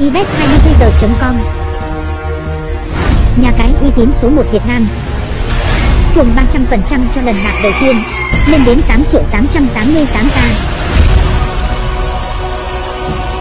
ibet24h.com Nhà cái uy tín số 1 Việt Nam. Thưởng 300% cho lần nạp đầu tiên, Lên đến 8 triệu 888k